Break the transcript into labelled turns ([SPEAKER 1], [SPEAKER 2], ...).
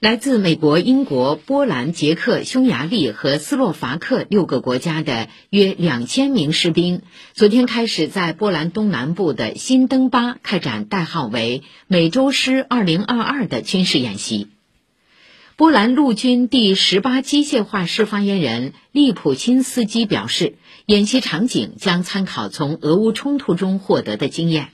[SPEAKER 1] 来自美国、英国、波兰、捷克、匈牙利和斯洛伐克六个国家的约两千名士兵，昨天开始在波兰东南部的新登巴开展代号为“美洲狮 2022” 的军事演习。波兰陆军第十八机械化师发言人利普钦斯基表示，演习场景将参考从俄乌冲突中获得的经验。